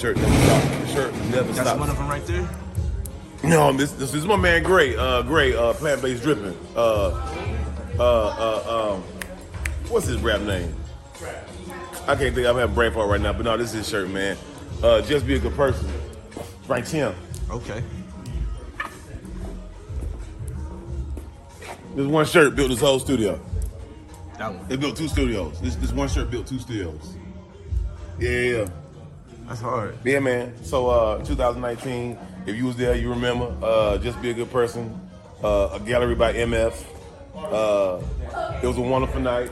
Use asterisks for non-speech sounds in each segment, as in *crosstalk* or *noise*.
Shirt never stops. Shirt never That's stops. one of them right there. No, this, this is my man Gray. Uh, Gray, uh, plant based dripping. Uh, uh, uh, um, what's his rap name? I can't think. I'm having brain fart right now, but no, this is his shirt, man. Uh, just be a good person. Frank Tim. Okay. This one shirt built this whole studio. That one. They built two studios. This this one shirt built two studios. Yeah. That's hard. Yeah, man. So, uh, 2019, if you was there, you remember. Uh, just be a good person. Uh, a gallery by MF. Uh, it was a wonderful night.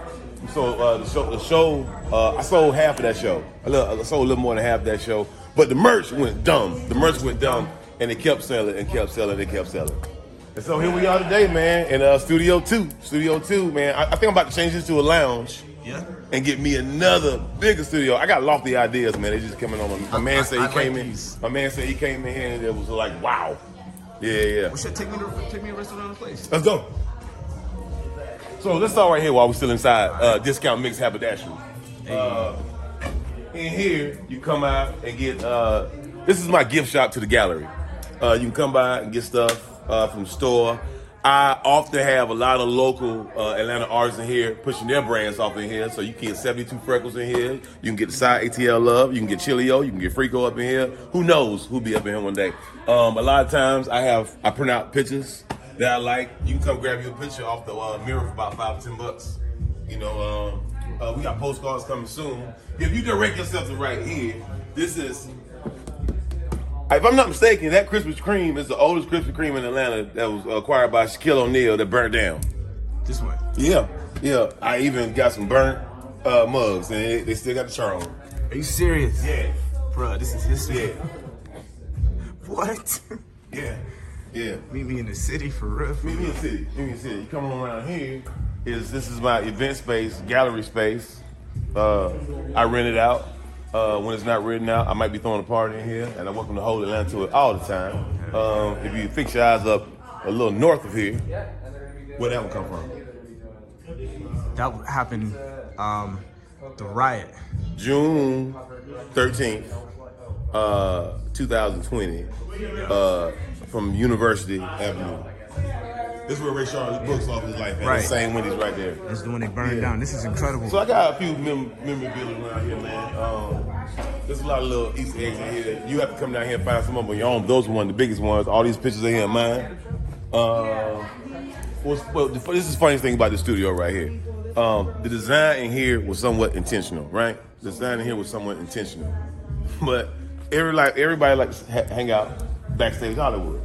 So uh, the show, the show, uh, I sold half of that show. I sold a little more than half of that show. But the merch went dumb. The merch went dumb, and it kept selling and kept selling and kept selling. And so here we are today, man, in Studio Two. Studio Two, man. I, I think I'm about to change this to a lounge Yeah. and get me another bigger studio. I got lofty ideas, man. They just coming on. My, man said he I like came in. these. My man said he came in here and it was like, wow. Yeah, yeah. Well, shit, take me to take me to rest around the place. Let's go. So let's start right here while we're still inside. Uh, discount mix haberdashery. Uh, in here, you come out and get. Uh, this is my gift shop to the gallery. Uh, you can come by and get stuff uh, from the store. I often have a lot of local uh, Atlanta artists in here pushing their brands off in here. So you can get 72 Freckles in here. You can get the side ATL Love. You can get Chilio. You can get Frico up in here. Who knows who'll be up in here one day. Um, a lot of times I have I print out pictures that I like. You can come grab you a picture off the uh, mirror for about five or ten bucks. You know, um, uh, we got postcards coming soon. If you direct yourself to right here, this is if I'm not mistaken, that Krispy Kreme is the oldest Krispy Kreme in Atlanta that was acquired by Shaquille O'Neal that burnt down. This one. Yeah, yeah. I even got some burnt uh, mugs, and they, they still got the char on. Are you serious? Yeah, Bruh, this is history. yeah, *laughs* What? yeah, yeah. Meet me in the city for real. Meet me in the city. Meet me in the city. You come around here, is this is my event space, gallery space. Uh, I rent it out. Uh, when it's not rented out, I might be throwing a party in here, and I welcome the whole Atlanta to it all the time. Um, if you fix your eyes up a little north of here, where that one come from? That happened. Um, the riot. June 13th, uh, 2020, uh, from University Avenue. This is where Rayshard Brooks off his life. Right. The same Wendy's right there. That's the one they burned Yeah. down. This is incredible. So I got a few mem- memorabilia around here, man. Um, there's a lot of little Easter eggs in here. You have to come down here and find some of them on your own. Those are one of the biggest ones. All these pictures are here in mine. Uh, well, this is the funniest thing about the studio right here. Um, the design in here was somewhat intentional, right? The design in here was somewhat intentional. *laughs* But every like everybody likes to ha- hang out backstage Hollywood.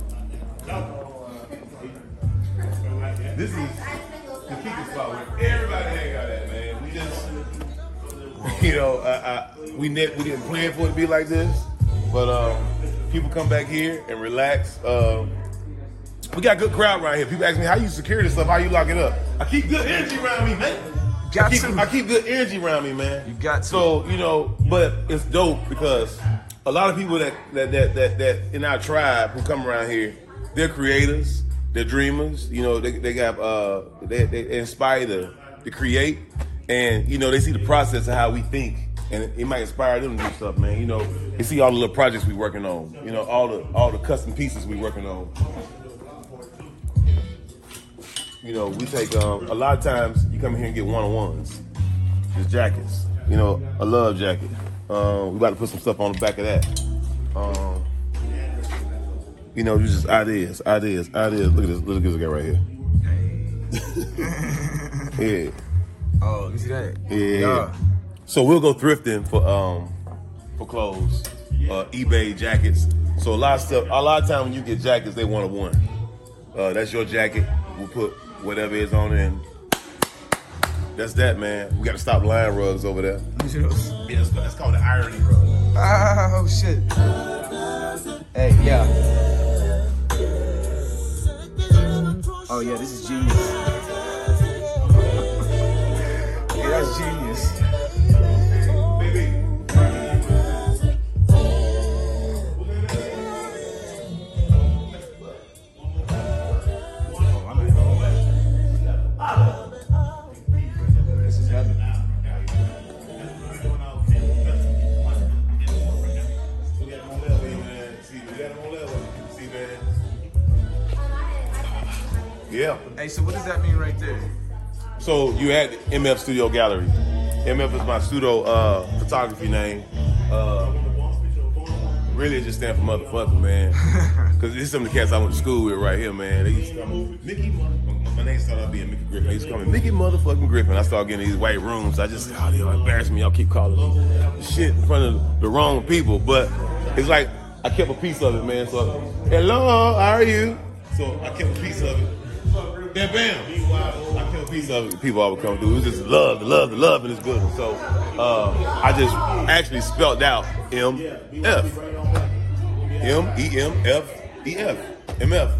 This is the kicking spot where everybody hang out at, man. We just, you know, I, I, we ne- we didn't plan for it to be like this, but um, people come back here and relax. Um, we got a good crowd right here. People ask me how you secure this stuff, how you lock it up. I keep good energy around me, man. Got I keep, to. I keep good energy around me, man. You got to. So you know, but it's dope because a lot of people that that that that, that in our tribe who come around here, they're creators, they're dreamers. You know, they they got uh they they inspire to to create, and you know they see the process of how we think. And it might inspire them to do stuff, man. You know, they see all the little projects we working on. You know, all the all the custom pieces we working on. You know, we take um, a lot of times you come here and get one on ones, just jackets. You know, a love jacket. Um, we about to put some stuff on the back of that. Um, you know, just ideas, ideas, ideas. Look at this, look at this guy right here. *laughs* yeah, oh, you see that? yeah. So we'll go thrifting for um for clothes, uh, eBay jackets. So a lot of stuff. A lot of time when you get jackets, they want a one. Uh, that's your jacket. We'll put whatever is on it. And that's that, man. We got to stop lying rugs over there. You see those? Yeah, that's, that's called the irony rug. Oh shit. Hey, yeah. Oh yeah, this is genius. yeah, that's genius. Oh, I'm at home. This is heaven. Yeah. Hey, so what does that mean right there? So you had MF Studio Gallery. MF is my pseudo uh, photography name. Uh, really, it just stand for motherfucker, man. *laughs* Because this is some of the cats I went to school with right here, man. They used to call me Mickey. My, my name started out being Mickey Griffin. They used to call me Mickey motherfucking Griffin. I started getting these white rooms. I just, oh, y'all embarrass me. Y'all keep calling me shit in front of the wrong people. But it's like I kept a piece of it, man. So, hello, how are you? So I kept a piece of it. Bam, bam. I kept a piece of it. People always come through. It was just love, the love, the love in this building. So uh, I just actually spelled out M F. M E M F E F. M F.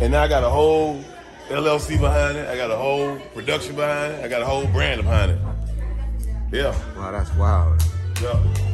And now I got a whole LLC behind it. I got a whole production behind it. I got a whole brand behind it. Yeah. Wow, that's wild. Yeah.